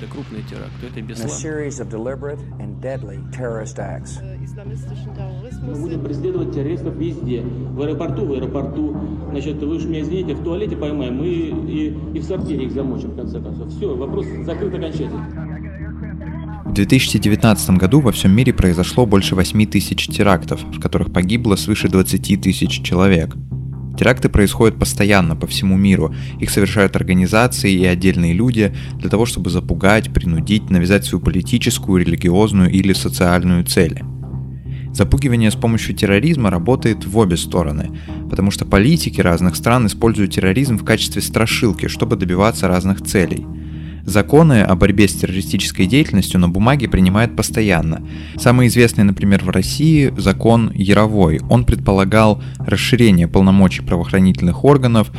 это крупный теракт, то это Беслан. series of deliberate and deadly terrorist acts. исламистischen Мы будем преследовать террористов везде. В аэропорту, в аэропорту. Значит, вы уж меня извините, в туалете поймаем, мы и, и в сортире их замочим, в конце концов. Все, вопрос закрыт окончательно. В 2019 году во всем мире произошло больше 8 тысяч терактов, в которых погибло свыше 20 тысяч человек. Теракты происходят постоянно по всему миру. Их совершают организации и отдельные люди для того, чтобы запугать, принудить, навязать свою политическую, религиозную или социальную цели. Запугивание с помощью терроризма работает в обе стороны, потому что политики разных стран используют терроризм в качестве страшилки, чтобы добиваться разных целей – Законы о борьбе с террористической деятельностью на бумаге принимают постоянно. Самый известный, например, в России закон Яровой. Он предполагал расширение полномочий правоохранительных органов,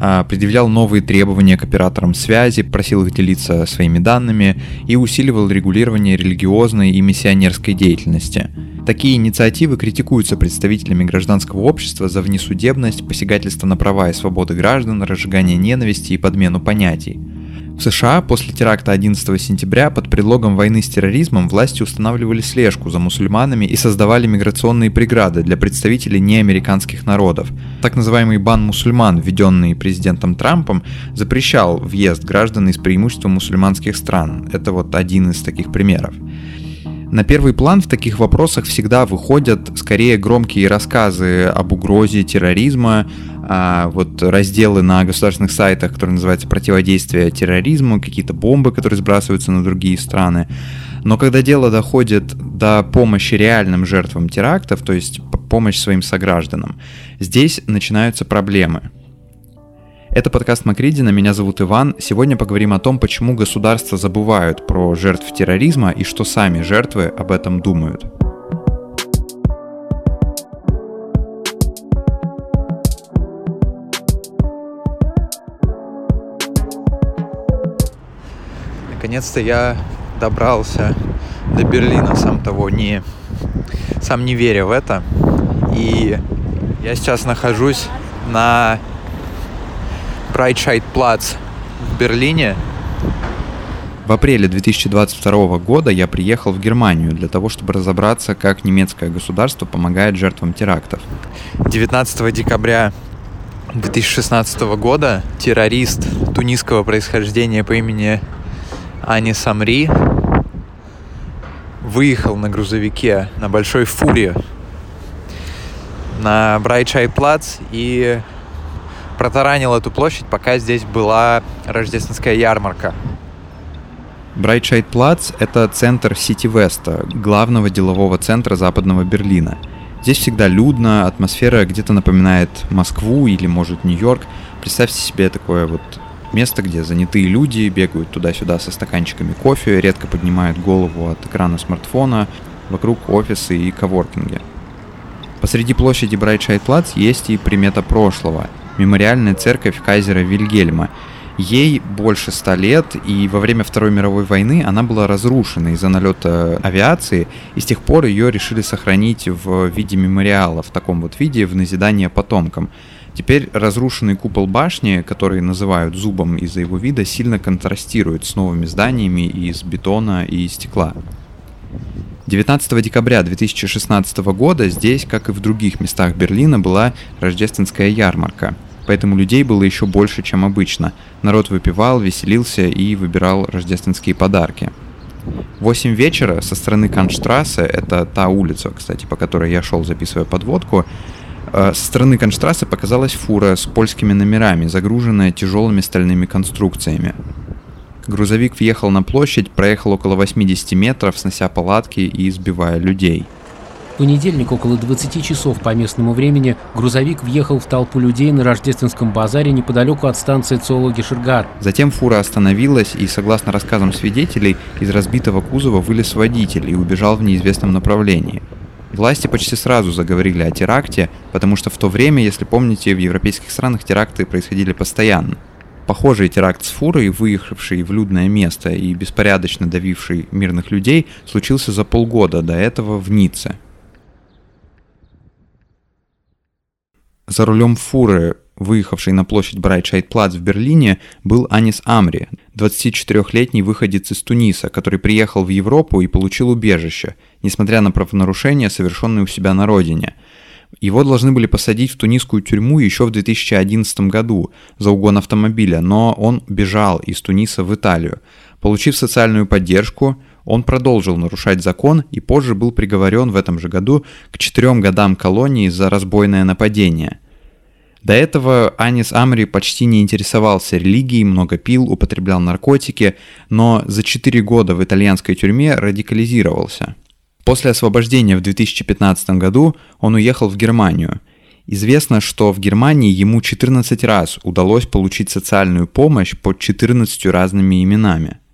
а, предъявлял новые требования к операторам связи, просил их делиться своими данными и усиливал регулирование религиозной и миссионерской деятельности. Такие инициативы критикуются представителями гражданского общества за внесудебность, посягательство на права и свободы граждан, разжигание ненависти и подмену понятий. В США после теракта 11 сентября под предлогом войны с терроризмом власти устанавливали слежку за мусульманами и создавали миграционные преграды для представителей неамериканских народов. Так называемый бан мусульман, введенный президентом Трампом, запрещал въезд граждан из преимущества мусульманских стран. Это вот один из таких примеров. На первый план в таких вопросах всегда выходят скорее громкие рассказы об угрозе терроризма, а вот разделы на государственных сайтах, которые называются «Противодействие терроризму», какие-то бомбы, которые сбрасываются на другие страны. Но когда дело доходит до помощи реальным жертвам терактов, то есть помощь своим согражданам, здесь начинаются проблемы. Это подкаст Макридина, меня зовут Иван. Сегодня поговорим о том, почему государства забывают про жертв терроризма и что сами жертвы об этом думают. Наконец-то я добрался до Берлина, сам того не... сам не веря в это. И я сейчас нахожусь на Брайтшайд-Плац в Берлине. В апреле 2022 года я приехал в Германию для того, чтобы разобраться, как немецкое государство помогает жертвам терактов. 19 декабря 2016 года террорист тунисского происхождения по имени Анис Амри выехал на грузовике на большой фуре на Брайтшайдплац и протаранил эту площадь, пока здесь была рождественская ярмарка. Брайтшайдплац – это центр Сити Веста, главного делового центра западного Берлина. Здесь всегда людно, атмосфера где-то напоминает Москву или, может, Нью-Йорк. Представьте себе такое вот место, где занятые люди бегают туда-сюда со стаканчиками кофе, редко поднимают голову от экрана смартфона, вокруг офисы и коворкинги. Посреди площади Брайтшайд-Плац есть и примета прошлого – мемориальная церковь кайзера Вильгельма. Ей больше ста лет, и во время Второй мировой войны она была разрушена из-за налета авиации, и с тех пор ее решили сохранить в виде мемориала, в таком вот виде, в назидание потомкам. Теперь разрушенный купол башни, который называют зубом из-за его вида, сильно контрастирует с новыми зданиями из бетона и стекла. 19 декабря 2016 года здесь, как и в других местах Берлина, была рождественская ярмарка. Поэтому людей было еще больше, чем обычно. Народ выпивал, веселился и выбирал рождественские подарки. В 8 вечера со стороны Канштрассе, это та улица, кстати, по которой я шел, записывая подводку, э, со стороны Канштрассе показалась фура с польскими номерами, загруженная тяжелыми стальными конструкциями. Грузовик въехал на площадь, проехал около 80 метров, снося палатки и избивая людей. В понедельник около 20 часов по местному времени грузовик въехал в толпу людей на рождественском базаре неподалеку от станции Цоологи Ширгар. Затем фура остановилась, и, согласно рассказам свидетелей, из разбитого кузова вылез водитель и убежал в неизвестном направлении. Власти почти сразу заговорили о теракте, потому что в то время, если помните, в европейских странах теракты происходили постоянно. Похожий теракт с фурой, выехавший в людное место и беспорядочно давивший мирных людей, случился за полгода до этого в Ницце. За рулем фуры, выехавшей на площадь Брайтшайд-Плац в Берлине, был Анис Амри, 24-летний выходец из Туниса, который приехал в Европу и получил убежище, несмотря на правонарушения, совершенные у себя на родине. Его должны были посадить в тунисскую тюрьму еще в 2011 году за угон автомобиля, но он бежал из Туниса в Италию. Получив социальную поддержку, он продолжил нарушать закон и позже был приговорен в этом же году к четырем годам колонии за разбойное нападение. До этого Анис Амри почти не интересовался религией, много пил, употреблял наркотики, но за четыре года в итальянской тюрьме радикализировался. После освобождения в 2015 году он уехал в Германию. Известно, что в Германии ему 14 раз удалось получить социальную помощь под 14 разными именами –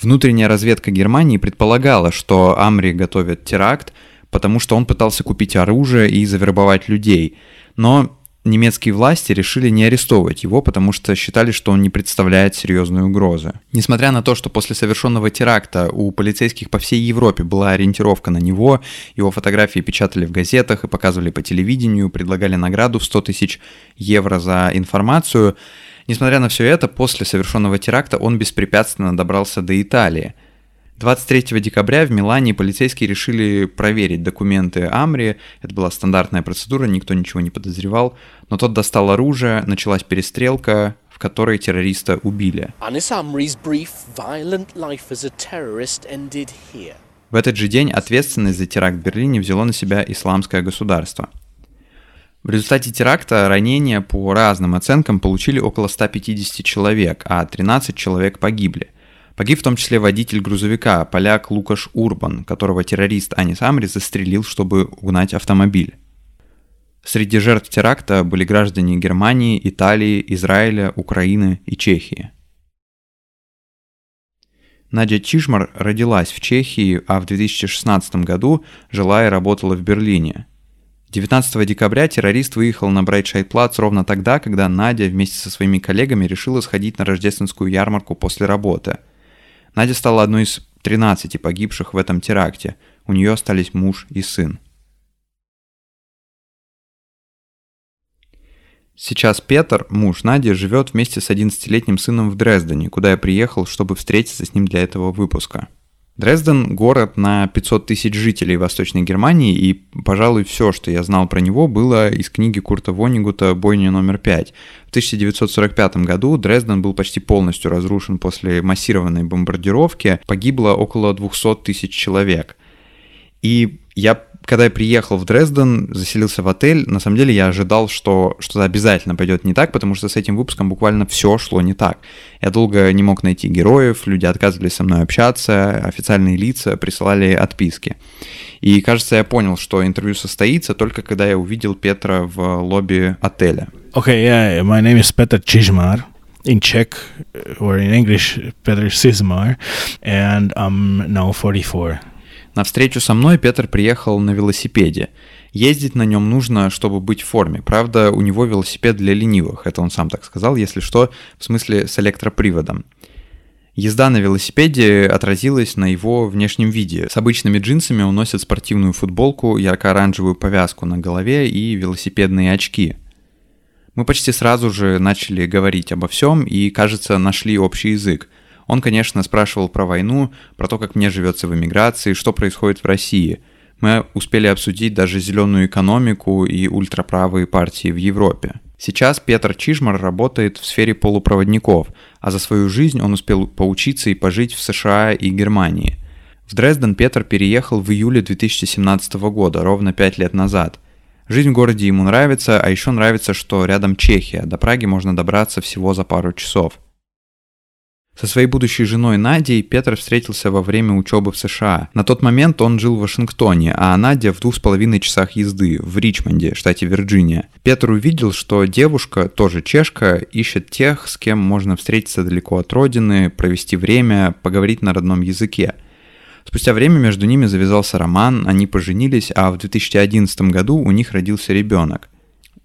Внутренняя разведка Германии предполагала, что Амри готовит теракт, потому что он пытался купить оружие и завербовать людей. Но немецкие власти решили не арестовывать его, потому что считали, что он не представляет серьезной угрозы. Несмотря на то, что после совершенного теракта у полицейских по всей Европе была ориентировка на него, его фотографии печатали в газетах и показывали по телевидению, предлагали награду в 100 тысяч евро за информацию, Несмотря на все это, после совершенного теракта он беспрепятственно добрался до Италии. 23 декабря в Милане полицейские решили проверить документы Амри. Это была стандартная процедура, никто ничего не подозревал. Но тот достал оружие, началась перестрелка, в которой террориста убили. В этот же день ответственность за теракт в Берлине взяло на себя исламское государство – в результате теракта ранения по разным оценкам получили около 150 человек, а 13 человек погибли. Погиб в том числе водитель грузовика, поляк Лукаш Урбан, которого террорист Анис Амри застрелил, чтобы угнать автомобиль. Среди жертв теракта были граждане Германии, Италии, Израиля, Украины и Чехии. Надя Чижмар родилась в Чехии, а в 2016 году жила и работала в Берлине – 19 декабря террорист выехал на Брайтшайд-Плац ровно тогда, когда Надя вместе со своими коллегами решила сходить на рождественскую ярмарку после работы. Надя стала одной из 13 погибших в этом теракте. У нее остались муж и сын. Сейчас Петр, муж Нади, живет вместе с 11-летним сыном в Дрездене, куда я приехал, чтобы встретиться с ним для этого выпуска. Дрезден – город на 500 тысяч жителей Восточной Германии, и, пожалуй, все, что я знал про него, было из книги Курта Вонигута «Бойня номер 5». В 1945 году Дрезден был почти полностью разрушен после массированной бомбардировки, погибло около 200 тысяч человек. И я когда я приехал в Дрезден, заселился в отель, на самом деле я ожидал, что что-то обязательно пойдет не так, потому что с этим выпуском буквально все шло не так. Я долго не мог найти героев, люди отказывались со мной общаться, официальные лица присылали отписки. И, кажется, я понял, что интервью состоится только когда я увидел Петра в лобби отеля. Okay, yeah, my name is Petr Čizmar. in Czech or in English, Petr Sizmar, and I'm now 44. На встречу со мной Петр приехал на велосипеде. Ездить на нем нужно, чтобы быть в форме. Правда, у него велосипед для ленивых, это он сам так сказал, если что, в смысле с электроприводом. Езда на велосипеде отразилась на его внешнем виде. С обычными джинсами он носит спортивную футболку, ярко-оранжевую повязку на голове и велосипедные очки. Мы почти сразу же начали говорить обо всем и, кажется, нашли общий язык – он, конечно, спрашивал про войну, про то, как мне живется в эмиграции, что происходит в России. Мы успели обсудить даже зеленую экономику и ультраправые партии в Европе. Сейчас Петр Чижмар работает в сфере полупроводников, а за свою жизнь он успел поучиться и пожить в США и Германии. В Дрезден Петр переехал в июле 2017 года, ровно пять лет назад. Жизнь в городе ему нравится, а еще нравится, что рядом Чехия, до Праги можно добраться всего за пару часов. Со своей будущей женой Надей Петр встретился во время учебы в США. На тот момент он жил в Вашингтоне, а Надя в двух с половиной часах езды в Ричмонде, штате Вирджиния. Петр увидел, что девушка, тоже чешка, ищет тех, с кем можно встретиться далеко от родины, провести время, поговорить на родном языке. Спустя время между ними завязался роман, они поженились, а в 2011 году у них родился ребенок.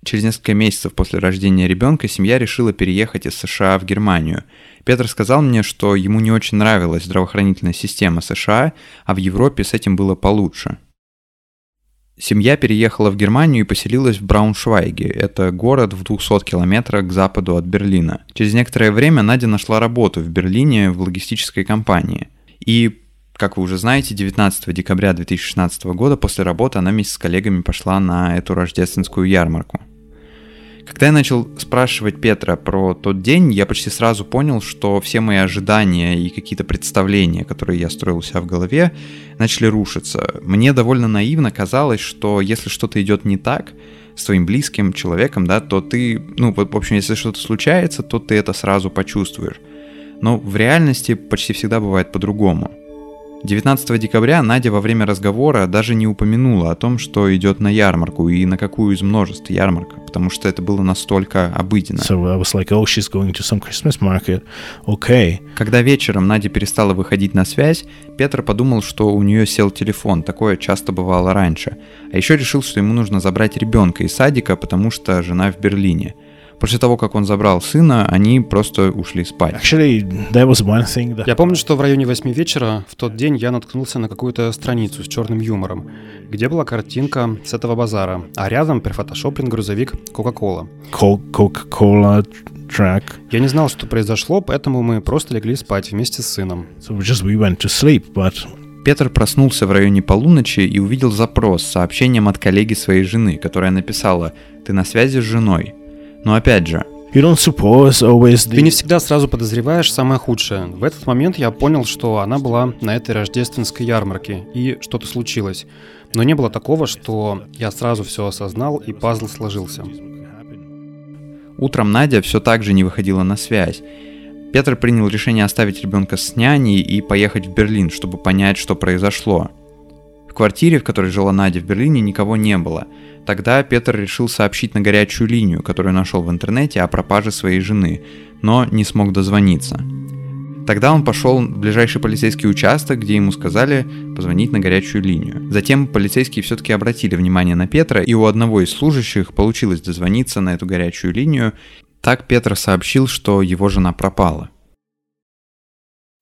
Через несколько месяцев после рождения ребенка семья решила переехать из США в Германию. Петр сказал мне, что ему не очень нравилась здравоохранительная система США, а в Европе с этим было получше. Семья переехала в Германию и поселилась в Брауншвайге. Это город в 200 километрах к западу от Берлина. Через некоторое время Надя нашла работу в Берлине в логистической компании. И, как вы уже знаете, 19 декабря 2016 года после работы она вместе с коллегами пошла на эту рождественскую ярмарку. Когда я начал спрашивать Петра про тот день, я почти сразу понял, что все мои ожидания и какие-то представления, которые я строил у себя в голове, начали рушиться. Мне довольно наивно казалось, что если что-то идет не так с твоим близким человеком, да, то ты, ну, в общем, если что-то случается, то ты это сразу почувствуешь. Но в реальности почти всегда бывает по-другому. 19 декабря Надя во время разговора даже не упомянула о том, что идет на ярмарку и на какую из множеств ярмарок, потому что это было настолько обыденно. So I was like, oh, she's going to some Christmas market. Okay. Когда вечером Надя перестала выходить на связь, Петр подумал, что у нее сел телефон, такое часто бывало раньше. А еще решил, что ему нужно забрать ребенка из садика, потому что жена в Берлине – После того, как он забрал сына, они просто ушли спать. Actually, there was one thing that... Я помню, что в районе 8 вечера в тот день я наткнулся на какую-то страницу с черным юмором, где была картинка с этого базара, а рядом перфотошоплен грузовик Coca-Cola. Coca-Cola track. Я не знал, что произошло, поэтому мы просто легли спать вместе с сыном. So we just we went to sleep, but Петр проснулся в районе полуночи и увидел запрос с сообщением от коллеги своей жены, которая написала «Ты на связи с женой». Но опять же, you don't suppose always Ты не всегда сразу подозреваешь самое худшее. В этот момент я понял, что она была на этой рождественской ярмарке, и что-то случилось. Но не было такого, что я сразу все осознал, и пазл сложился. Утром Надя все так же не выходила на связь. Петр принял решение оставить ребенка с няней и поехать в Берлин, чтобы понять, что произошло. Квартире, в которой жила Надя в Берлине, никого не было – Тогда Петр решил сообщить на горячую линию, которую нашел в интернете, о пропаже своей жены, но не смог дозвониться. Тогда он пошел в ближайший полицейский участок, где ему сказали позвонить на горячую линию. Затем полицейские все-таки обратили внимание на Петра, и у одного из служащих получилось дозвониться на эту горячую линию. Так Петр сообщил, что его жена пропала.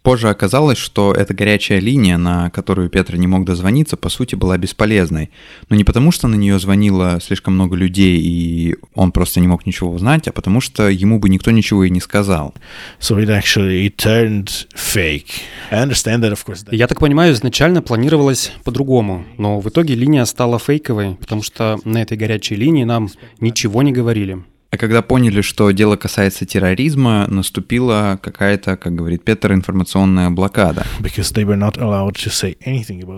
Позже оказалось, что эта горячая линия, на которую Петр не мог дозвониться, по сути была бесполезной. Но не потому, что на нее звонило слишком много людей, и он просто не мог ничего узнать, а потому что ему бы никто ничего и не сказал. So it actually it turned fake. I understand that, of course. That... Я так понимаю, изначально планировалось по-другому, но в итоге линия стала фейковой, потому что на этой горячей линии нам ничего не говорили. А когда поняли, что дело касается терроризма, наступила какая-то, как говорит Петр, информационная блокада.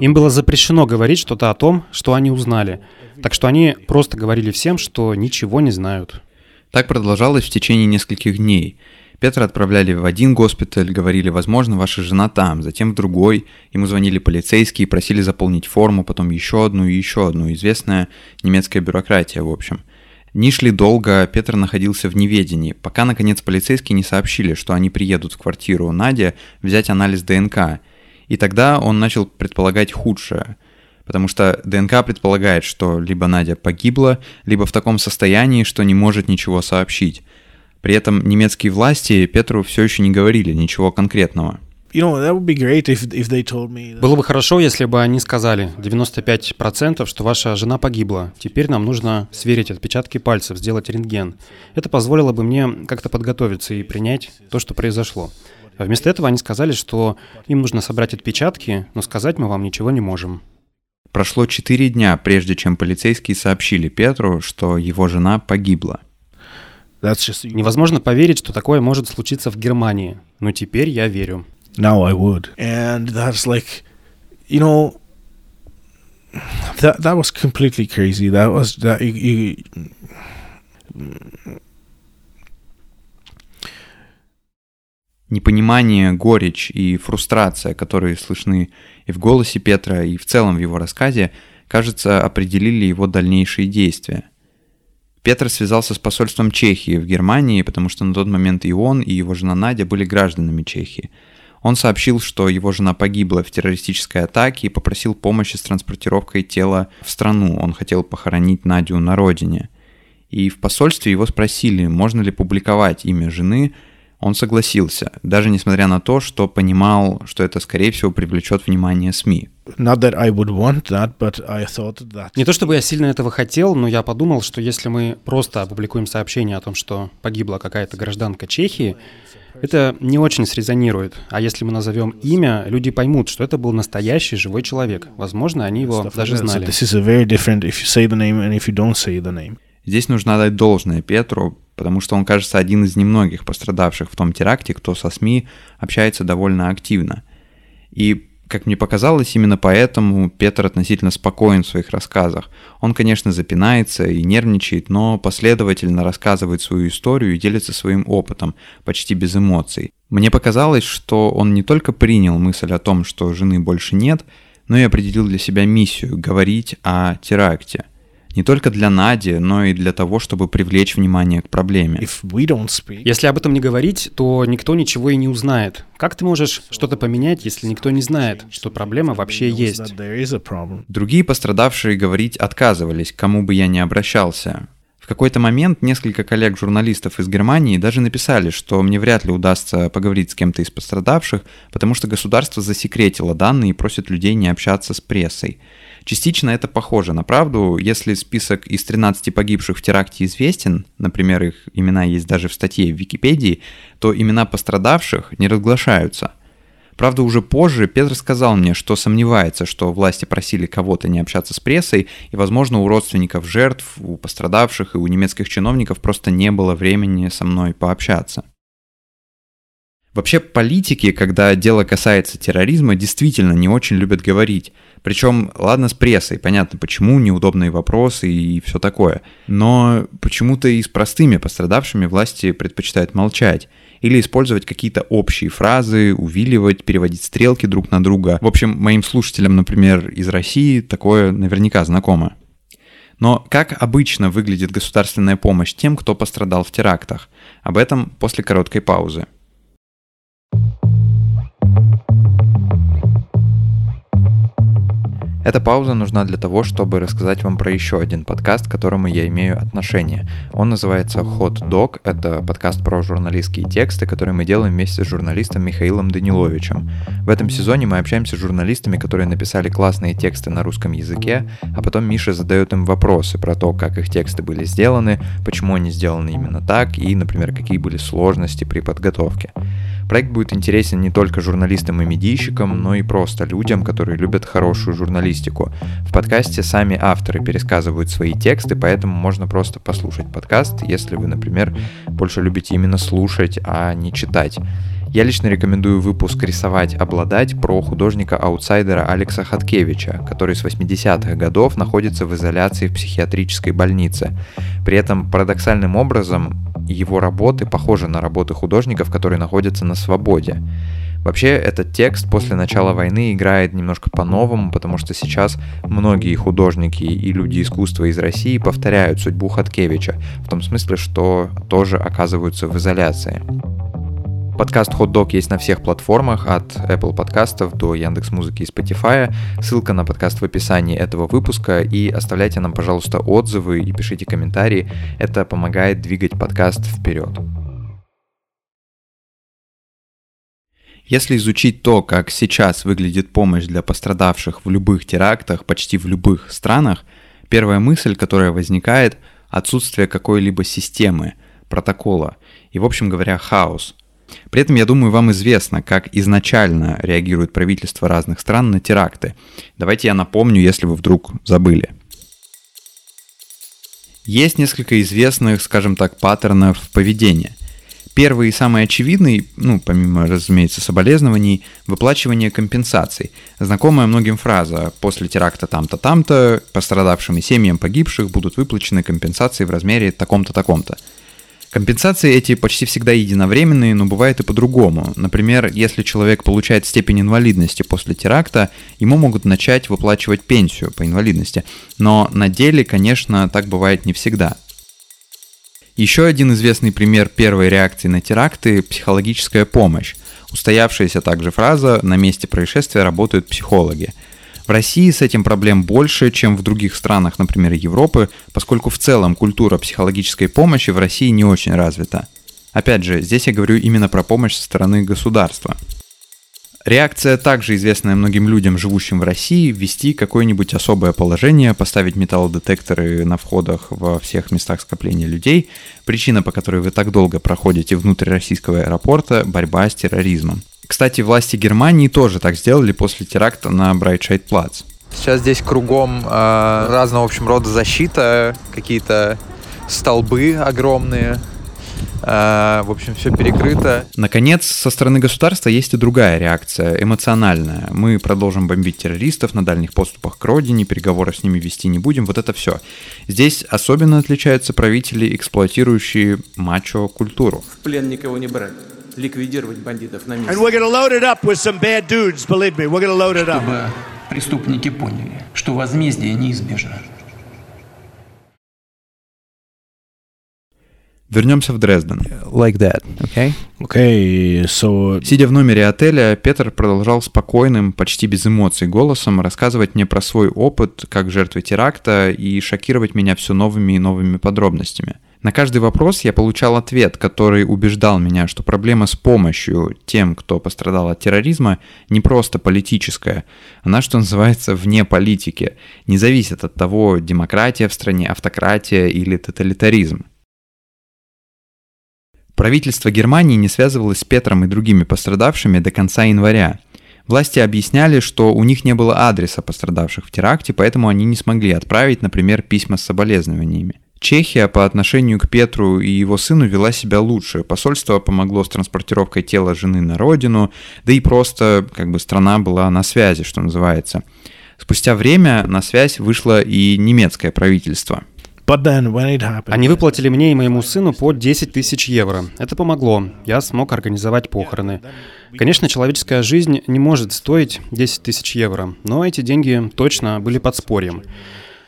Им было запрещено говорить что-то о том, что они узнали. Так что они просто говорили всем, что ничего не знают. Так продолжалось в течение нескольких дней. Петра отправляли в один госпиталь, говорили, возможно, ваша жена там, затем в другой. Ему звонили полицейские, просили заполнить форму, потом еще одну и еще одну. Известная немецкая бюрократия, в общем – Дни шли долго, Петр находился в неведении, пока, наконец, полицейские не сообщили, что они приедут в квартиру Нади взять анализ ДНК. И тогда он начал предполагать худшее. Потому что ДНК предполагает, что либо Надя погибла, либо в таком состоянии, что не может ничего сообщить. При этом немецкие власти Петру все еще не говорили ничего конкретного. Было бы хорошо, если бы они сказали 95%, что ваша жена погибла. Теперь нам нужно сверить отпечатки пальцев, сделать рентген. Это позволило бы мне как-то подготовиться и принять то, что произошло. А вместо этого они сказали, что им нужно собрать отпечатки, но сказать мы вам ничего не можем. Прошло четыре дня, прежде чем полицейские сообщили Петру, что его жена погибла. Невозможно поверить, что такое может случиться в Германии, но теперь я верю. Now I would. And that's like, you know, that that was completely crazy. That was that you, you Непонимание, горечь и фрустрация, которые слышны и в голосе Петра, и в целом в его рассказе, кажется, определили его дальнейшие действия. Петр связался с посольством Чехии в Германии, потому что на тот момент и он, и его жена Надя были гражданами Чехии – он сообщил, что его жена погибла в террористической атаке и попросил помощи с транспортировкой тела в страну. Он хотел похоронить Надю на родине. И в посольстве его спросили, можно ли публиковать имя жены Он согласился, даже несмотря на то, что понимал, что это, скорее всего, привлечет внимание СМИ. Не то чтобы я сильно этого хотел, но я подумал, что если мы просто опубликуем сообщение о том, что погибла какая-то гражданка Чехии, это не очень срезонирует. А если мы назовем имя, люди поймут, что это был настоящий живой человек. Возможно, они его даже знали. Здесь нужно дать должное Петру, потому что он, кажется, один из немногих пострадавших в том теракте, кто со СМИ общается довольно активно. И, как мне показалось, именно поэтому Петр относительно спокоен в своих рассказах. Он, конечно, запинается и нервничает, но последовательно рассказывает свою историю и делится своим опытом, почти без эмоций. Мне показалось, что он не только принял мысль о том, что жены больше нет, но и определил для себя миссию – говорить о теракте – не только для Нади, но и для того, чтобы привлечь внимание к проблеме. Если об этом не говорить, то никто ничего и не узнает. Как ты можешь что-то поменять, если никто не знает, что проблема вообще есть? Другие пострадавшие говорить отказывались, к кому бы я ни обращался. В какой-то момент несколько коллег-журналистов из Германии даже написали, что мне вряд ли удастся поговорить с кем-то из пострадавших, потому что государство засекретило данные и просит людей не общаться с прессой. Частично это похоже на правду, если список из 13 погибших в теракте известен, например, их имена есть даже в статье в Википедии, то имена пострадавших не разглашаются. Правда, уже позже Петр сказал мне, что сомневается, что власти просили кого-то не общаться с прессой, и, возможно, у родственников жертв, у пострадавших и у немецких чиновников просто не было времени со мной пообщаться. Вообще политики, когда дело касается терроризма, действительно не очень любят говорить. Причем, ладно, с прессой, понятно, почему, неудобные вопросы и все такое. Но почему-то и с простыми пострадавшими власти предпочитают молчать. Или использовать какие-то общие фразы, увиливать, переводить стрелки друг на друга. В общем, моим слушателям, например, из России такое наверняка знакомо. Но как обычно выглядит государственная помощь тем, кто пострадал в терактах? Об этом после короткой паузы. Эта пауза нужна для того, чтобы рассказать вам про еще один подкаст, к которому я имею отношение. Он называется Hot Dog. Это подкаст про журналистские тексты, которые мы делаем вместе с журналистом Михаилом Даниловичем. В этом сезоне мы общаемся с журналистами, которые написали классные тексты на русском языке, а потом Миша задает им вопросы про то, как их тексты были сделаны, почему они сделаны именно так и, например, какие были сложности при подготовке. Проект будет интересен не только журналистам и медийщикам, но и просто людям, которые любят хорошую журналистику. В подкасте сами авторы пересказывают свои тексты, поэтому можно просто послушать подкаст, если вы, например, больше любите именно слушать, а не читать. Я лично рекомендую выпуск «Рисовать, обладать» про художника-аутсайдера Алекса Хаткевича, который с 80-х годов находится в изоляции в психиатрической больнице. При этом парадоксальным образом его работы похожи на работы художников, которые находятся на свободе. Вообще, этот текст после начала войны играет немножко по-новому, потому что сейчас многие художники и люди искусства из России повторяют судьбу Хаткевича, в том смысле, что тоже оказываются в изоляции. Подкаст Hot Dog есть на всех платформах, от Apple подкастов до Яндекс Музыки и Spotify. Ссылка на подкаст в описании этого выпуска. И оставляйте нам, пожалуйста, отзывы и пишите комментарии. Это помогает двигать подкаст вперед. Если изучить то, как сейчас выглядит помощь для пострадавших в любых терактах, почти в любых странах, первая мысль, которая возникает – отсутствие какой-либо системы, протокола и, в общем говоря, хаос – при этом, я думаю, вам известно, как изначально реагирует правительство разных стран на теракты. Давайте я напомню, если вы вдруг забыли. Есть несколько известных, скажем так, паттернов поведения. Первый и самый очевидный, ну, помимо, разумеется, соболезнований, выплачивание компенсаций. Знакомая многим фраза «после теракта там-то, там-то, пострадавшим и семьям погибших будут выплачены компенсации в размере таком-то, таком-то». Компенсации эти почти всегда единовременные, но бывает и по-другому. Например, если человек получает степень инвалидности после теракта, ему могут начать выплачивать пенсию по инвалидности. Но на деле, конечно, так бывает не всегда. Еще один известный пример первой реакции на теракты – психологическая помощь. Устоявшаяся также фраза «на месте происшествия работают психологи». В России с этим проблем больше, чем в других странах, например, Европы, поскольку в целом культура психологической помощи в России не очень развита. Опять же, здесь я говорю именно про помощь со стороны государства. Реакция также известная многим людям, живущим в России, ввести какое-нибудь особое положение, поставить металлодетекторы на входах во всех местах скопления людей. Причина, по которой вы так долго проходите внутрь российского аэропорта – борьба с терроризмом. Кстати, власти Германии тоже так сделали после теракта на Брайтшайд-Плац. Сейчас здесь кругом э, разного, в общем, рода защита, какие-то столбы огромные, э, в общем, все перекрыто. Наконец, со стороны государства есть и другая реакция, эмоциональная. Мы продолжим бомбить террористов на дальних поступах к родине, переговоров с ними вести не будем, вот это все. Здесь особенно отличаются правители, эксплуатирующие мачо-культуру. В плен никого не брать ликвидировать бандитов на месте. Чтобы преступники поняли, что возмездие неизбежно. Вернемся в Дрезден. Like that, okay? Okay, so... Сидя в номере отеля, Петр продолжал спокойным, почти без эмоций голосом рассказывать мне про свой опыт как жертвы теракта и шокировать меня все новыми и новыми подробностями. На каждый вопрос я получал ответ, который убеждал меня, что проблема с помощью тем, кто пострадал от терроризма, не просто политическая. Она, что называется, вне политики. Не зависит от того, демократия в стране, автократия или тоталитаризм. Правительство Германии не связывалось с Петром и другими пострадавшими до конца января. Власти объясняли, что у них не было адреса пострадавших в теракте, поэтому они не смогли отправить, например, письма с соболезнованиями. Чехия по отношению к Петру и его сыну вела себя лучше. Посольство помогло с транспортировкой тела жены на родину, да и просто как бы страна была на связи, что называется. Спустя время на связь вышло и немецкое правительство. Они выплатили мне и моему сыну по 10 тысяч евро. Это помогло. Я смог организовать похороны. Конечно, человеческая жизнь не может стоить 10 тысяч евро, но эти деньги точно были подспорьем.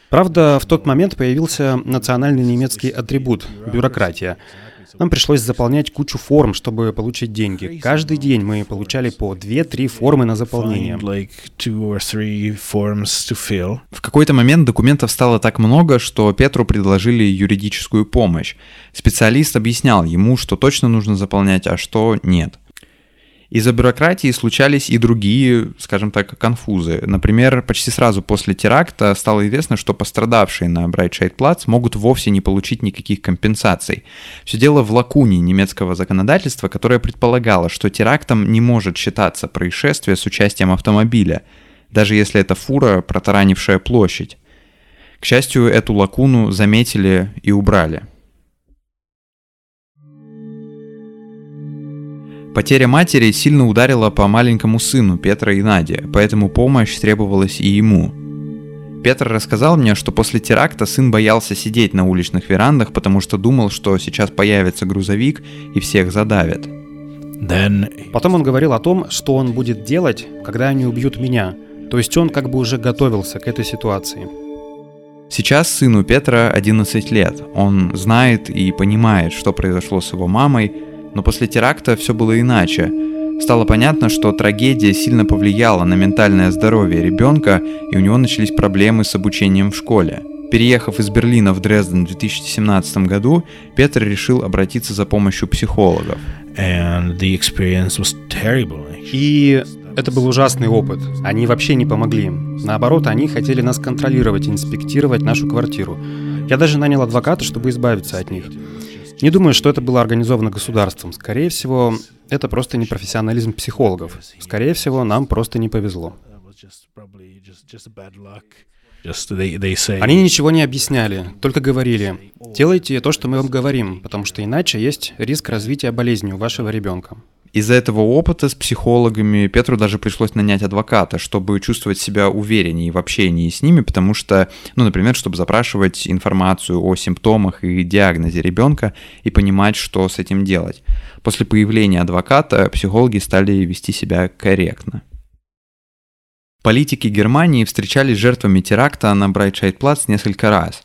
Правда, в тот момент появился национальный немецкий атрибут – бюрократия. Нам пришлось заполнять кучу форм, чтобы получить деньги. Каждый день мы получали по 2-3 формы на заполнение. В какой-то момент документов стало так много, что Петру предложили юридическую помощь. Специалист объяснял ему, что точно нужно заполнять, а что нет. Из-за бюрократии случались и другие, скажем так, конфузы. Например, почти сразу после теракта стало известно, что пострадавшие на Брайтшайд-Плац могут вовсе не получить никаких компенсаций. Все дело в лакуне немецкого законодательства, которое предполагало, что терактом не может считаться происшествие с участием автомобиля, даже если это фура, протаранившая площадь. К счастью, эту лакуну заметили и убрали. Потеря матери сильно ударила по маленькому сыну Петра и Наде, поэтому помощь требовалась и ему. Петр рассказал мне, что после теракта сын боялся сидеть на уличных верандах, потому что думал, что сейчас появится грузовик и всех задавят. Then... Потом он говорил о том, что он будет делать, когда они убьют меня. То есть он как бы уже готовился к этой ситуации. Сейчас сыну Петра 11 лет. Он знает и понимает, что произошло с его мамой, но после теракта все было иначе. Стало понятно, что трагедия сильно повлияла на ментальное здоровье ребенка, и у него начались проблемы с обучением в школе. Переехав из Берлина в Дрезден в 2017 году, Петр решил обратиться за помощью психологов. И это был ужасный опыт. Они вообще не помогли. Наоборот, они хотели нас контролировать, инспектировать нашу квартиру. Я даже нанял адвоката, чтобы избавиться от них. Не думаю, что это было организовано государством. Скорее всего, это просто непрофессионализм психологов. Скорее всего, нам просто не повезло. Они ничего не объясняли, только говорили, делайте то, что мы вам говорим, потому что иначе есть риск развития болезни у вашего ребенка. Из-за этого опыта с психологами Петру даже пришлось нанять адвоката, чтобы чувствовать себя увереннее в общении с ними, потому что, ну, например, чтобы запрашивать информацию о симптомах и диагнозе ребенка и понимать, что с этим делать. После появления адвоката психологи стали вести себя корректно. Политики Германии встречались с жертвами теракта на Брайтшайд-Плац несколько раз.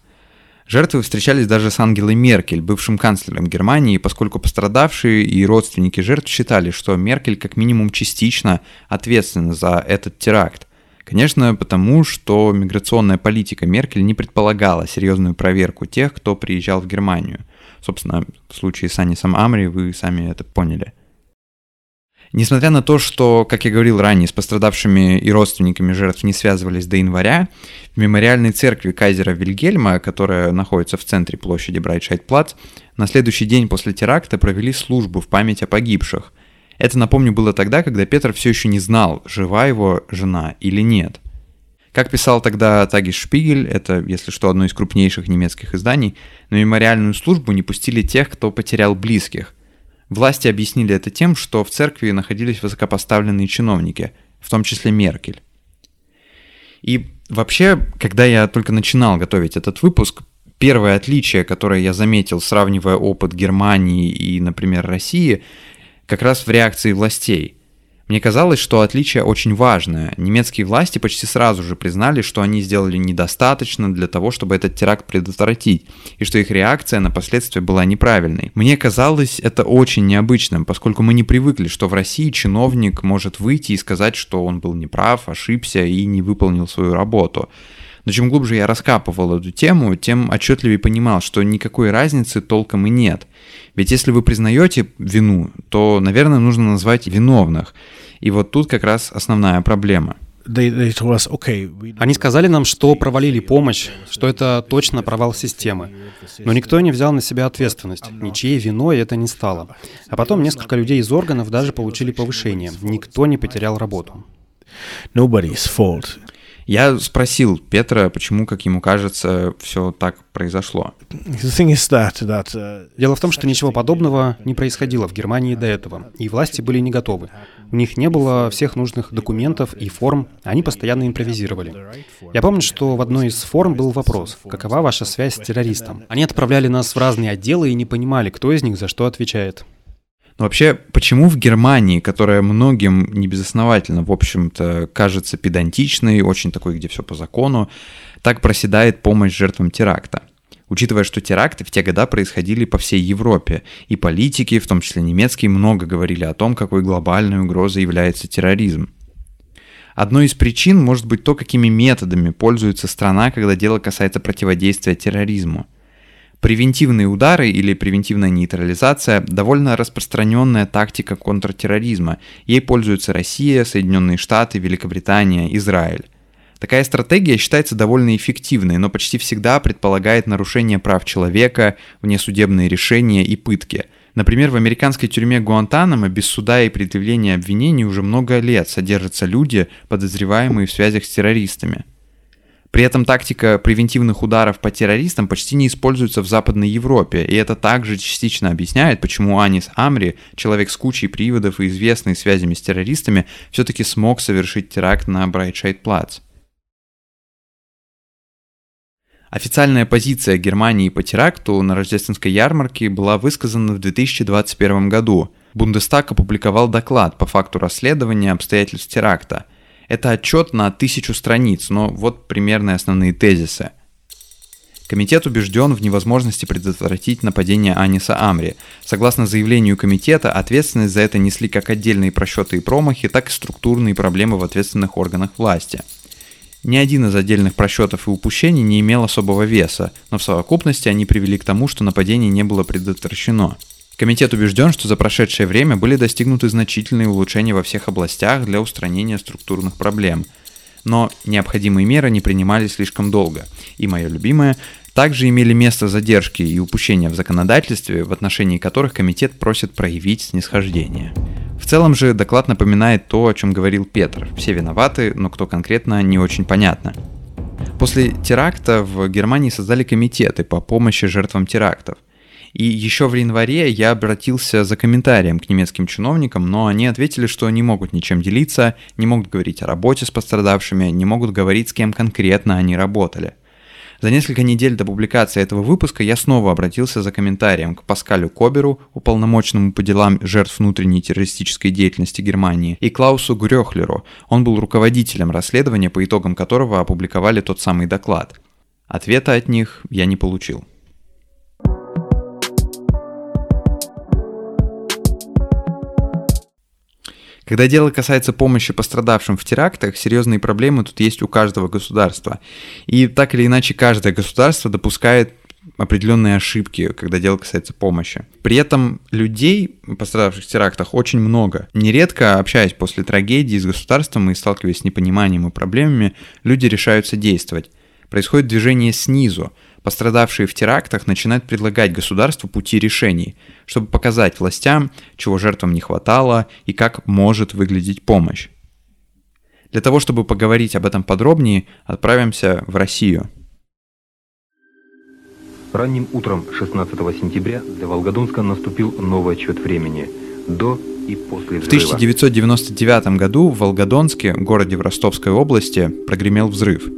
Жертвы встречались даже с Ангелой Меркель, бывшим канцлером Германии, поскольку пострадавшие и родственники жертв считали, что Меркель как минимум частично ответственна за этот теракт. Конечно, потому что миграционная политика Меркель не предполагала серьезную проверку тех, кто приезжал в Германию. Собственно, в случае с Анисом Амри вы сами это поняли. Несмотря на то, что, как я говорил ранее, с пострадавшими и родственниками жертв не связывались до января, в мемориальной церкви кайзера Вильгельма, которая находится в центре площади Брайтшайд-Плац, на следующий день после теракта провели службу в память о погибших. Это, напомню, было тогда, когда Петр все еще не знал, жива его жена или нет. Как писал тогда Тагис Шпигель, это, если что, одно из крупнейших немецких изданий, на мемориальную службу не пустили тех, кто потерял близких – Власти объяснили это тем, что в церкви находились высокопоставленные чиновники, в том числе Меркель. И вообще, когда я только начинал готовить этот выпуск, первое отличие, которое я заметил, сравнивая опыт Германии и, например, России, как раз в реакции властей – мне казалось, что отличие очень важное. Немецкие власти почти сразу же признали, что они сделали недостаточно для того, чтобы этот теракт предотвратить, и что их реакция на последствия была неправильной. Мне казалось это очень необычным, поскольку мы не привыкли, что в России чиновник может выйти и сказать, что он был неправ, ошибся и не выполнил свою работу. Но чем глубже я раскапывал эту тему, тем отчетливее понимал, что никакой разницы толком и нет. Ведь если вы признаете вину, то, наверное, нужно назвать виновных. И вот тут как раз основная проблема. Они сказали нам, что провалили помощь, что это точно провал системы. Но никто не взял на себя ответственность. Ничьей виной это не стало. А потом несколько людей из органов даже получили повышение. Никто не потерял работу. Nobody's fault. Я спросил Петра, почему, как ему кажется, все так произошло. Uh, Дело в том, что ничего подобного не происходило в Германии до этого, и власти были не готовы. У них не было всех нужных документов и форм, они постоянно импровизировали. Я помню, что в одной из форм был вопрос, какова ваша связь с террористом? Они отправляли нас в разные отделы и не понимали, кто из них за что отвечает. Вообще, почему в Германии, которая многим не безосновательно, в общем-то, кажется педантичной, очень такой, где все по закону, так проседает помощь жертвам теракта? Учитывая, что теракты в те годы происходили по всей Европе, и политики, в том числе немецкие, много говорили о том, какой глобальной угрозой является терроризм. Одной из причин может быть то, какими методами пользуется страна, когда дело касается противодействия терроризму. Превентивные удары или превентивная нейтрализация – довольно распространенная тактика контртерроризма. Ей пользуются Россия, Соединенные Штаты, Великобритания, Израиль. Такая стратегия считается довольно эффективной, но почти всегда предполагает нарушение прав человека, внесудебные решения и пытки. Например, в американской тюрьме Гуантанамо без суда и предъявления обвинений уже много лет содержатся люди, подозреваемые в связях с террористами – при этом тактика превентивных ударов по террористам почти не используется в Западной Европе, и это также частично объясняет, почему Анис Амри, человек с кучей приводов и известный связями с террористами, все-таки смог совершить теракт на Брайтшайд-Плац. Официальная позиция Германии по теракту на рождественской ярмарке была высказана в 2021 году. Бундестаг опубликовал доклад по факту расследования обстоятельств теракта – это отчет на тысячу страниц, но вот примерные основные тезисы. Комитет убежден в невозможности предотвратить нападение Аниса Амри. Согласно заявлению комитета, ответственность за это несли как отдельные просчеты и промахи, так и структурные проблемы в ответственных органах власти. Ни один из отдельных просчетов и упущений не имел особого веса, но в совокупности они привели к тому, что нападение не было предотвращено. Комитет убежден, что за прошедшее время были достигнуты значительные улучшения во всех областях для устранения структурных проблем. Но необходимые меры не принимались слишком долго. И мое любимое, также имели место задержки и упущения в законодательстве, в отношении которых комитет просит проявить снисхождение. В целом же доклад напоминает то, о чем говорил Петр. Все виноваты, но кто конкретно, не очень понятно. После теракта в Германии создали комитеты по помощи жертвам терактов – и еще в январе я обратился за комментарием к немецким чиновникам, но они ответили, что не могут ничем делиться, не могут говорить о работе с пострадавшими, не могут говорить, с кем конкретно они работали. За несколько недель до публикации этого выпуска я снова обратился за комментарием к Паскалю Коберу, уполномоченному по делам жертв внутренней террористической деятельности Германии, и Клаусу Грёхлеру. Он был руководителем расследования, по итогам которого опубликовали тот самый доклад. Ответа от них я не получил. Когда дело касается помощи пострадавшим в терактах, серьезные проблемы тут есть у каждого государства. И так или иначе каждое государство допускает определенные ошибки, когда дело касается помощи. При этом людей, пострадавших в терактах, очень много. Нередко, общаясь после трагедии с государством и сталкиваясь с непониманием и проблемами, люди решаются действовать. Происходит движение снизу. Пострадавшие в терактах начинают предлагать государству пути решений, чтобы показать властям, чего жертвам не хватало и как может выглядеть помощь. Для того, чтобы поговорить об этом подробнее, отправимся в Россию. Ранним утром 16 сентября для Волгодонска наступил новый отчет времени – до и после взрыва. В 1999 году в Волгодонске, городе в Ростовской области, прогремел взрыв.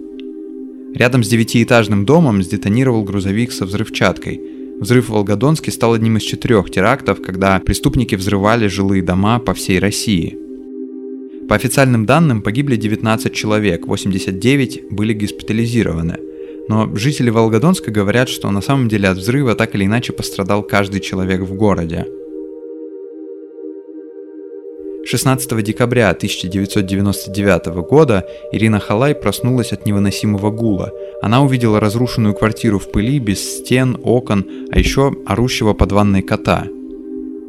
Рядом с девятиэтажным домом сдетонировал грузовик со взрывчаткой. Взрыв в Волгодонске стал одним из четырех терактов, когда преступники взрывали жилые дома по всей России – по официальным данным погибли 19 человек, 89 были госпитализированы. Но жители Волгодонска говорят, что на самом деле от взрыва так или иначе пострадал каждый человек в городе. 16 декабря 1999 года Ирина Халай проснулась от невыносимого гула. Она увидела разрушенную квартиру в пыли, без стен, окон, а еще орущего под ванной кота –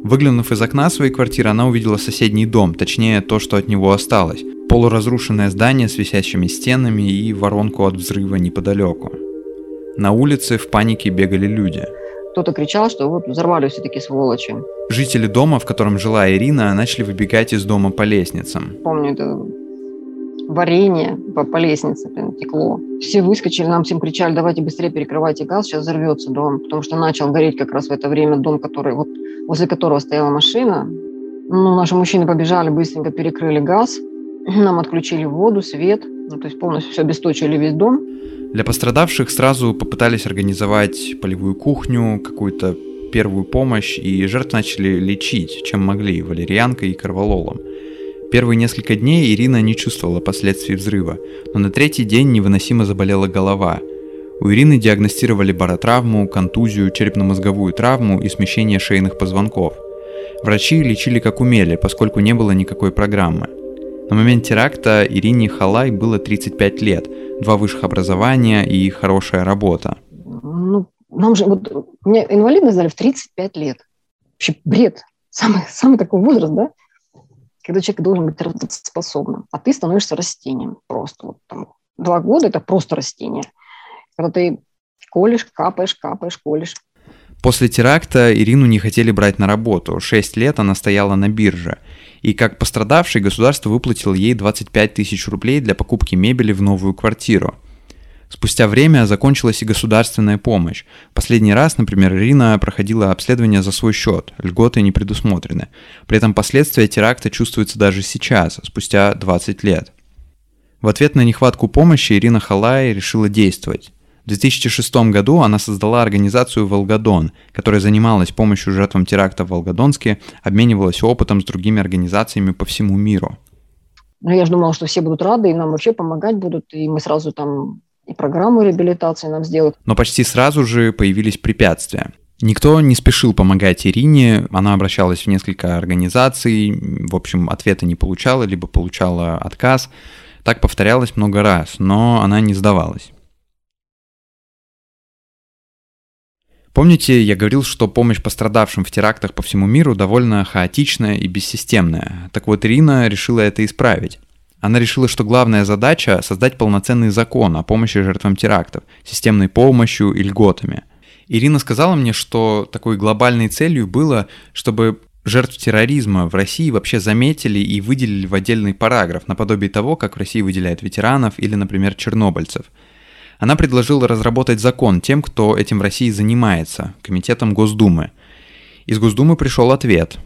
Выглянув из окна своей квартиры, она увидела соседний дом, точнее то, что от него осталось. Полуразрушенное здание с висящими стенами и воронку от взрыва неподалеку. На улице в панике бегали люди. Кто-то кричал, что вот взорвали все таки сволочи. Жители дома, в котором жила Ирина, начали выбегать из дома по лестницам. Помню, это варенье по, по лестнице прям текло. Все выскочили, нам всем кричали, давайте быстрее перекрывайте газ, сейчас взорвется дом, потому что начал гореть как раз в это время дом, который, вот, возле которого стояла машина. Ну, наши мужчины побежали, быстренько перекрыли газ, нам отключили воду, свет, ну, то есть полностью все обесточили весь дом. Для пострадавших сразу попытались организовать полевую кухню, какую-то первую помощь, и жертв начали лечить, чем могли, валерьянкой и корвалолом. Первые несколько дней Ирина не чувствовала последствий взрыва, но на третий день невыносимо заболела голова. У Ирины диагностировали баротравму, контузию, черепно-мозговую травму и смещение шейных позвонков. Врачи лечили как умели, поскольку не было никакой программы. На момент теракта Ирине Халай было 35 лет, два высших образования и хорошая работа. Ну, нам же, вот, мне инвалидность дали в 35 лет. Вообще бред. Самый, самый такой возраст, да? когда человек должен быть работоспособным, а ты становишься растением просто. Вот там, два года – это просто растение. Когда ты колешь, капаешь, капаешь, колешь. После теракта Ирину не хотели брать на работу. Шесть лет она стояла на бирже. И как пострадавший государство выплатило ей 25 тысяч рублей для покупки мебели в новую квартиру – Спустя время закончилась и государственная помощь. Последний раз, например, Ирина проходила обследование за свой счет, льготы не предусмотрены. При этом последствия теракта чувствуются даже сейчас, спустя 20 лет. В ответ на нехватку помощи Ирина Халай решила действовать. В 2006 году она создала организацию «Волгодон», которая занималась помощью жертвам теракта в Волгодонске, обменивалась опытом с другими организациями по всему миру. Ну, я же думала, что все будут рады, и нам вообще помогать будут, и мы сразу там и программу реабилитации нам сделают. Но почти сразу же появились препятствия. Никто не спешил помогать Ирине, она обращалась в несколько организаций, в общем, ответа не получала, либо получала отказ. Так повторялось много раз, но она не сдавалась. Помните, я говорил, что помощь пострадавшим в терактах по всему миру довольно хаотичная и бессистемная. Так вот, Ирина решила это исправить. Она решила, что главная задача – создать полноценный закон о помощи жертвам терактов, системной помощью и льготами. Ирина сказала мне, что такой глобальной целью было, чтобы жертв терроризма в России вообще заметили и выделили в отдельный параграф, наподобие того, как в России выделяют ветеранов или, например, чернобыльцев. Она предложила разработать закон тем, кто этим в России занимается, комитетом Госдумы. Из Госдумы пришел ответ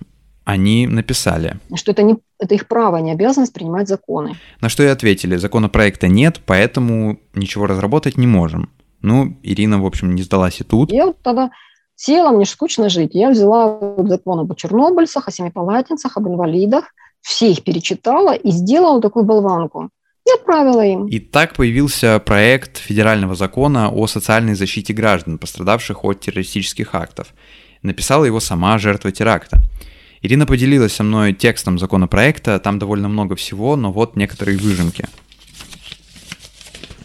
они написали. Что это, не, это их право, не обязанность принимать законы. На что и ответили, законопроекта нет, поэтому ничего разработать не можем. Ну, Ирина, в общем, не сдалась и тут. Я вот тогда села, мне скучно жить. Я взяла закон об чернобыльцах, о семипалатинцах, об инвалидах, все их перечитала и сделала такую болванку. И отправила им. И так появился проект федерального закона о социальной защите граждан, пострадавших от террористических актов. Написала его сама жертва теракта. Ирина поделилась со мной текстом законопроекта, там довольно много всего, но вот некоторые выжимки.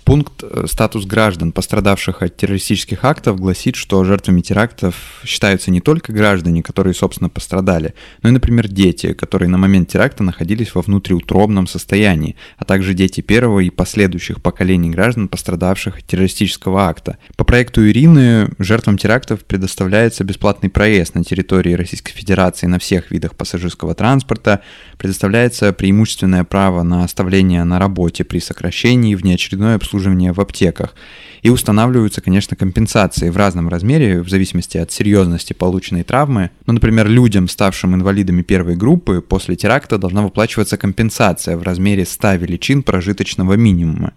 Пункт э, «Статус граждан, пострадавших от террористических актов» гласит, что жертвами терактов считаются не только граждане, которые, собственно, пострадали, но и, например, дети, которые на момент теракта находились во внутриутробном состоянии, а также дети первого и последующих поколений граждан, пострадавших от террористического акта. По проекту Ирины жертвам терактов предоставляется бесплатный проезд на территории Российской Федерации на всех видах пассажирского транспорта, предоставляется преимущественное право на оставление на работе при сокращении, внеочередное обслуживание обслуживания в аптеках. И устанавливаются, конечно, компенсации в разном размере, в зависимости от серьезности полученной травмы. Ну, например, людям, ставшим инвалидами первой группы, после теракта должна выплачиваться компенсация в размере 100 величин прожиточного минимума.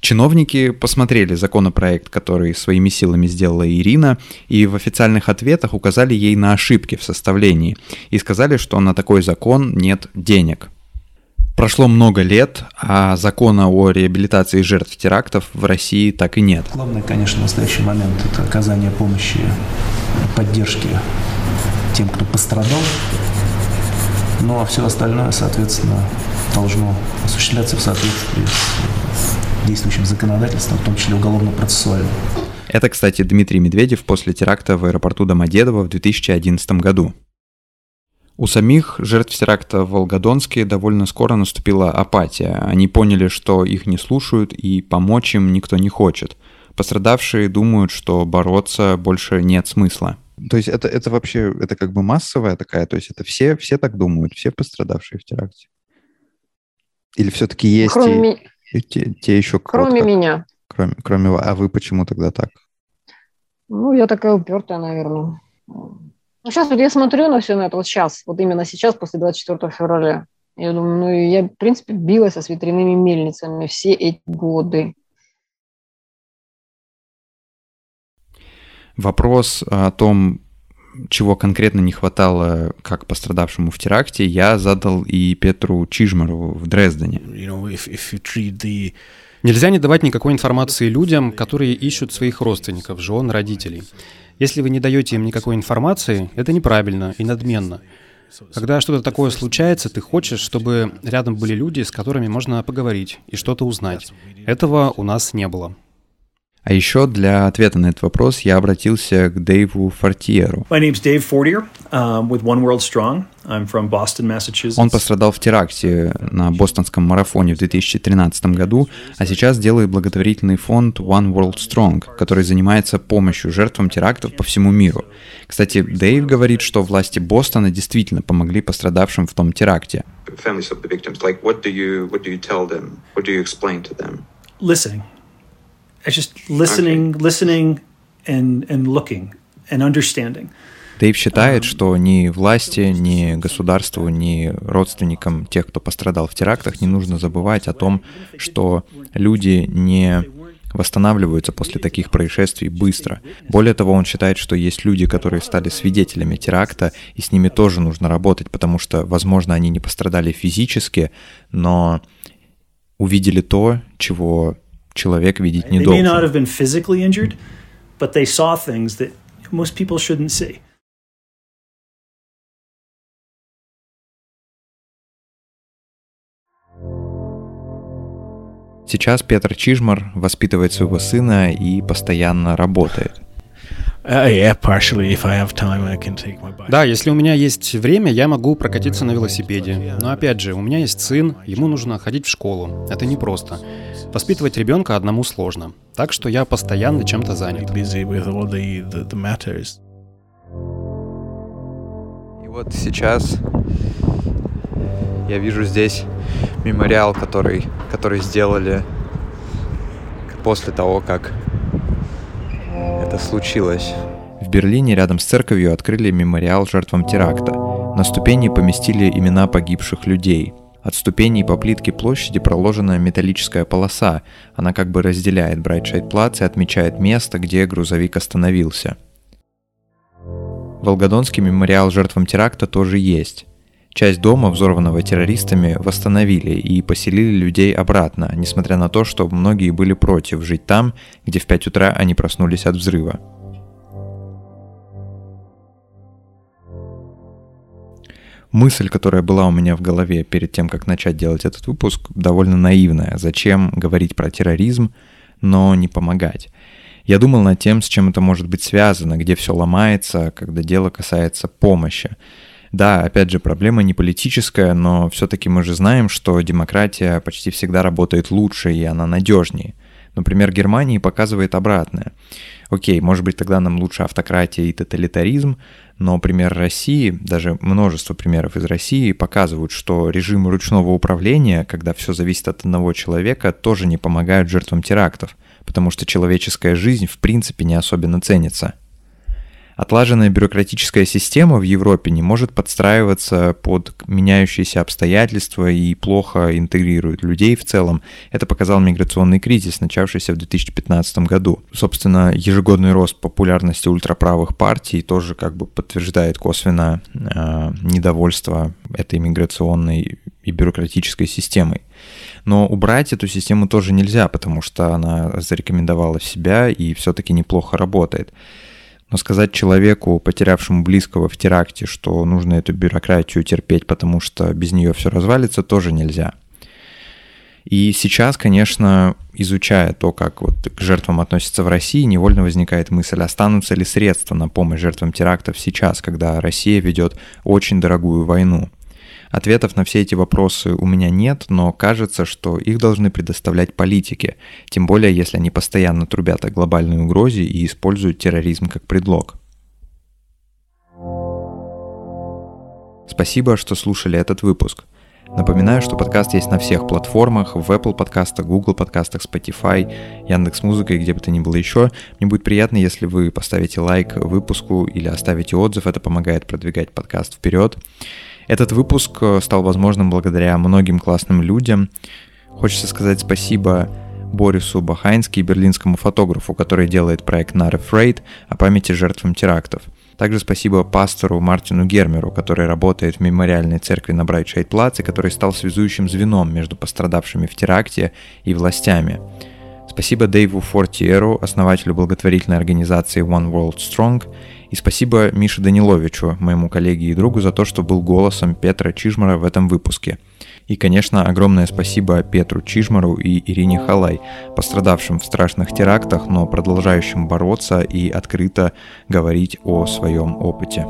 Чиновники посмотрели законопроект, который своими силами сделала Ирина, и в официальных ответах указали ей на ошибки в составлении и сказали, что на такой закон нет денег. Прошло много лет, а закона о реабилитации жертв терактов в России так и нет. Главное, конечно, в настоящий момент – это оказание помощи, поддержки тем, кто пострадал. Ну а все остальное, соответственно, должно осуществляться в соответствии с действующим законодательством, в том числе уголовно-процессуальным. Это, кстати, Дмитрий Медведев после теракта в аэропорту Домодедово в 2011 году. У самих жертв теракта в Волгодонске довольно скоро наступила апатия. Они поняли, что их не слушают и помочь им никто не хочет. Пострадавшие думают, что бороться больше нет смысла. То есть это, это вообще, это как бы массовая такая, то есть это все, все так думают, все пострадавшие в теракте? Или все-таки есть кроме и, и те, те еще Кроме меня. Кроме, кроме, а вы почему тогда так? Ну, я такая упертая, наверное. Ну, сейчас вот я смотрю на все на это вот сейчас, вот именно сейчас, после 24 февраля. Я думаю, ну, я, в принципе, билась со ветряными мельницами все эти годы. Вопрос о том, чего конкретно не хватало как пострадавшему в теракте, я задал и Петру Чижмару в Дрездене. Нельзя не давать никакой информации людям, которые ищут своих родственников, жен, родителей. Если вы не даете им никакой информации, это неправильно и надменно. Когда что-то такое случается, ты хочешь, чтобы рядом были люди, с которыми можно поговорить и что-то узнать. Этого у нас не было. А еще для ответа на этот вопрос я обратился к Дэйву Фортьеру. Um, Он пострадал в теракте на бостонском марафоне в 2013 году, а сейчас делает благотворительный фонд One World Strong, который занимается помощью жертвам терактов по всему миру. Кстати, Дэйв говорит, что власти Бостона действительно помогли пострадавшим в том теракте. Listening. It's just listening, okay. listening and, and looking and understanding. Дэйв считает, что ни власти, ни государству, ни родственникам тех, кто пострадал в терактах, не нужно забывать о том, что люди не восстанавливаются после таких происшествий быстро. Более того, он считает, что есть люди, которые стали свидетелями теракта, и с ними тоже нужно работать, потому что, возможно, они не пострадали физически, но увидели то, чего человек видеть не должен. Сейчас Петр Чижмар воспитывает своего сына и постоянно работает. Да, если у меня есть время, я могу прокатиться на велосипеде. Но опять же, у меня есть сын, ему нужно ходить в школу. Это непросто. Воспитывать ребенка одному сложно. Так что я постоянно чем-то занят. И вот сейчас я вижу здесь мемориал, который, который сделали после того, как случилось. В Берлине рядом с церковью открыли мемориал жертвам теракта. На ступени поместили имена погибших людей. От ступеней по плитке площади проложена металлическая полоса. Она как бы разделяет Брайтшайд-плац и отмечает место, где грузовик остановился. Волгодонский мемориал жертвам теракта тоже есть. Часть дома, взорванного террористами, восстановили и поселили людей обратно, несмотря на то, что многие были против жить там, где в 5 утра они проснулись от взрыва. Мысль, которая была у меня в голове перед тем, как начать делать этот выпуск, довольно наивная. Зачем говорить про терроризм, но не помогать? Я думал над тем, с чем это может быть связано, где все ломается, когда дело касается помощи. Да, опять же, проблема не политическая, но все-таки мы же знаем, что демократия почти всегда работает лучше и она надежнее. Например, Германии показывает обратное. Окей, может быть, тогда нам лучше автократия и тоталитаризм, но пример России, даже множество примеров из России показывают, что режимы ручного управления, когда все зависит от одного человека, тоже не помогают жертвам терактов, потому что человеческая жизнь в принципе не особенно ценится. Отлаженная бюрократическая система в Европе не может подстраиваться под меняющиеся обстоятельства и плохо интегрирует людей в целом. Это показал миграционный кризис, начавшийся в 2015 году. Собственно, ежегодный рост популярности ультраправых партий тоже как бы подтверждает косвенно э, недовольство этой миграционной и бюрократической системой. Но убрать эту систему тоже нельзя, потому что она зарекомендовала себя и все-таки неплохо работает. Но сказать человеку, потерявшему близкого в теракте, что нужно эту бюрократию терпеть, потому что без нее все развалится, тоже нельзя. И сейчас, конечно, изучая то, как вот к жертвам относятся в России, невольно возникает мысль, останутся ли средства на помощь жертвам терактов сейчас, когда Россия ведет очень дорогую войну. Ответов на все эти вопросы у меня нет, но кажется, что их должны предоставлять политики, тем более если они постоянно трубят о глобальной угрозе и используют терроризм как предлог. Спасибо, что слушали этот выпуск. Напоминаю, что подкаст есть на всех платформах, в Apple подкастах, Google подкастах, Spotify, Яндекс Музыка и где бы то ни было еще. Мне будет приятно, если вы поставите лайк выпуску или оставите отзыв, это помогает продвигать подкаст вперед. Этот выпуск э, стал возможным благодаря многим классным людям. Хочется сказать спасибо Борису Бахайнски берлинскому фотографу, который делает проект Not Afraid о памяти жертвам терактов. Также спасибо пастору Мартину Гермеру, который работает в мемориальной церкви на Брайтшейд-Плац и который стал связующим звеном между пострадавшими в теракте и властями. Спасибо Дэйву Фортиеру, основателю благотворительной организации One World Strong, и спасибо Мише Даниловичу, моему коллеге и другу, за то, что был голосом Петра Чижмара в этом выпуске. И, конечно, огромное спасибо Петру Чижмару и Ирине Халай, пострадавшим в страшных терактах, но продолжающим бороться и открыто говорить о своем опыте.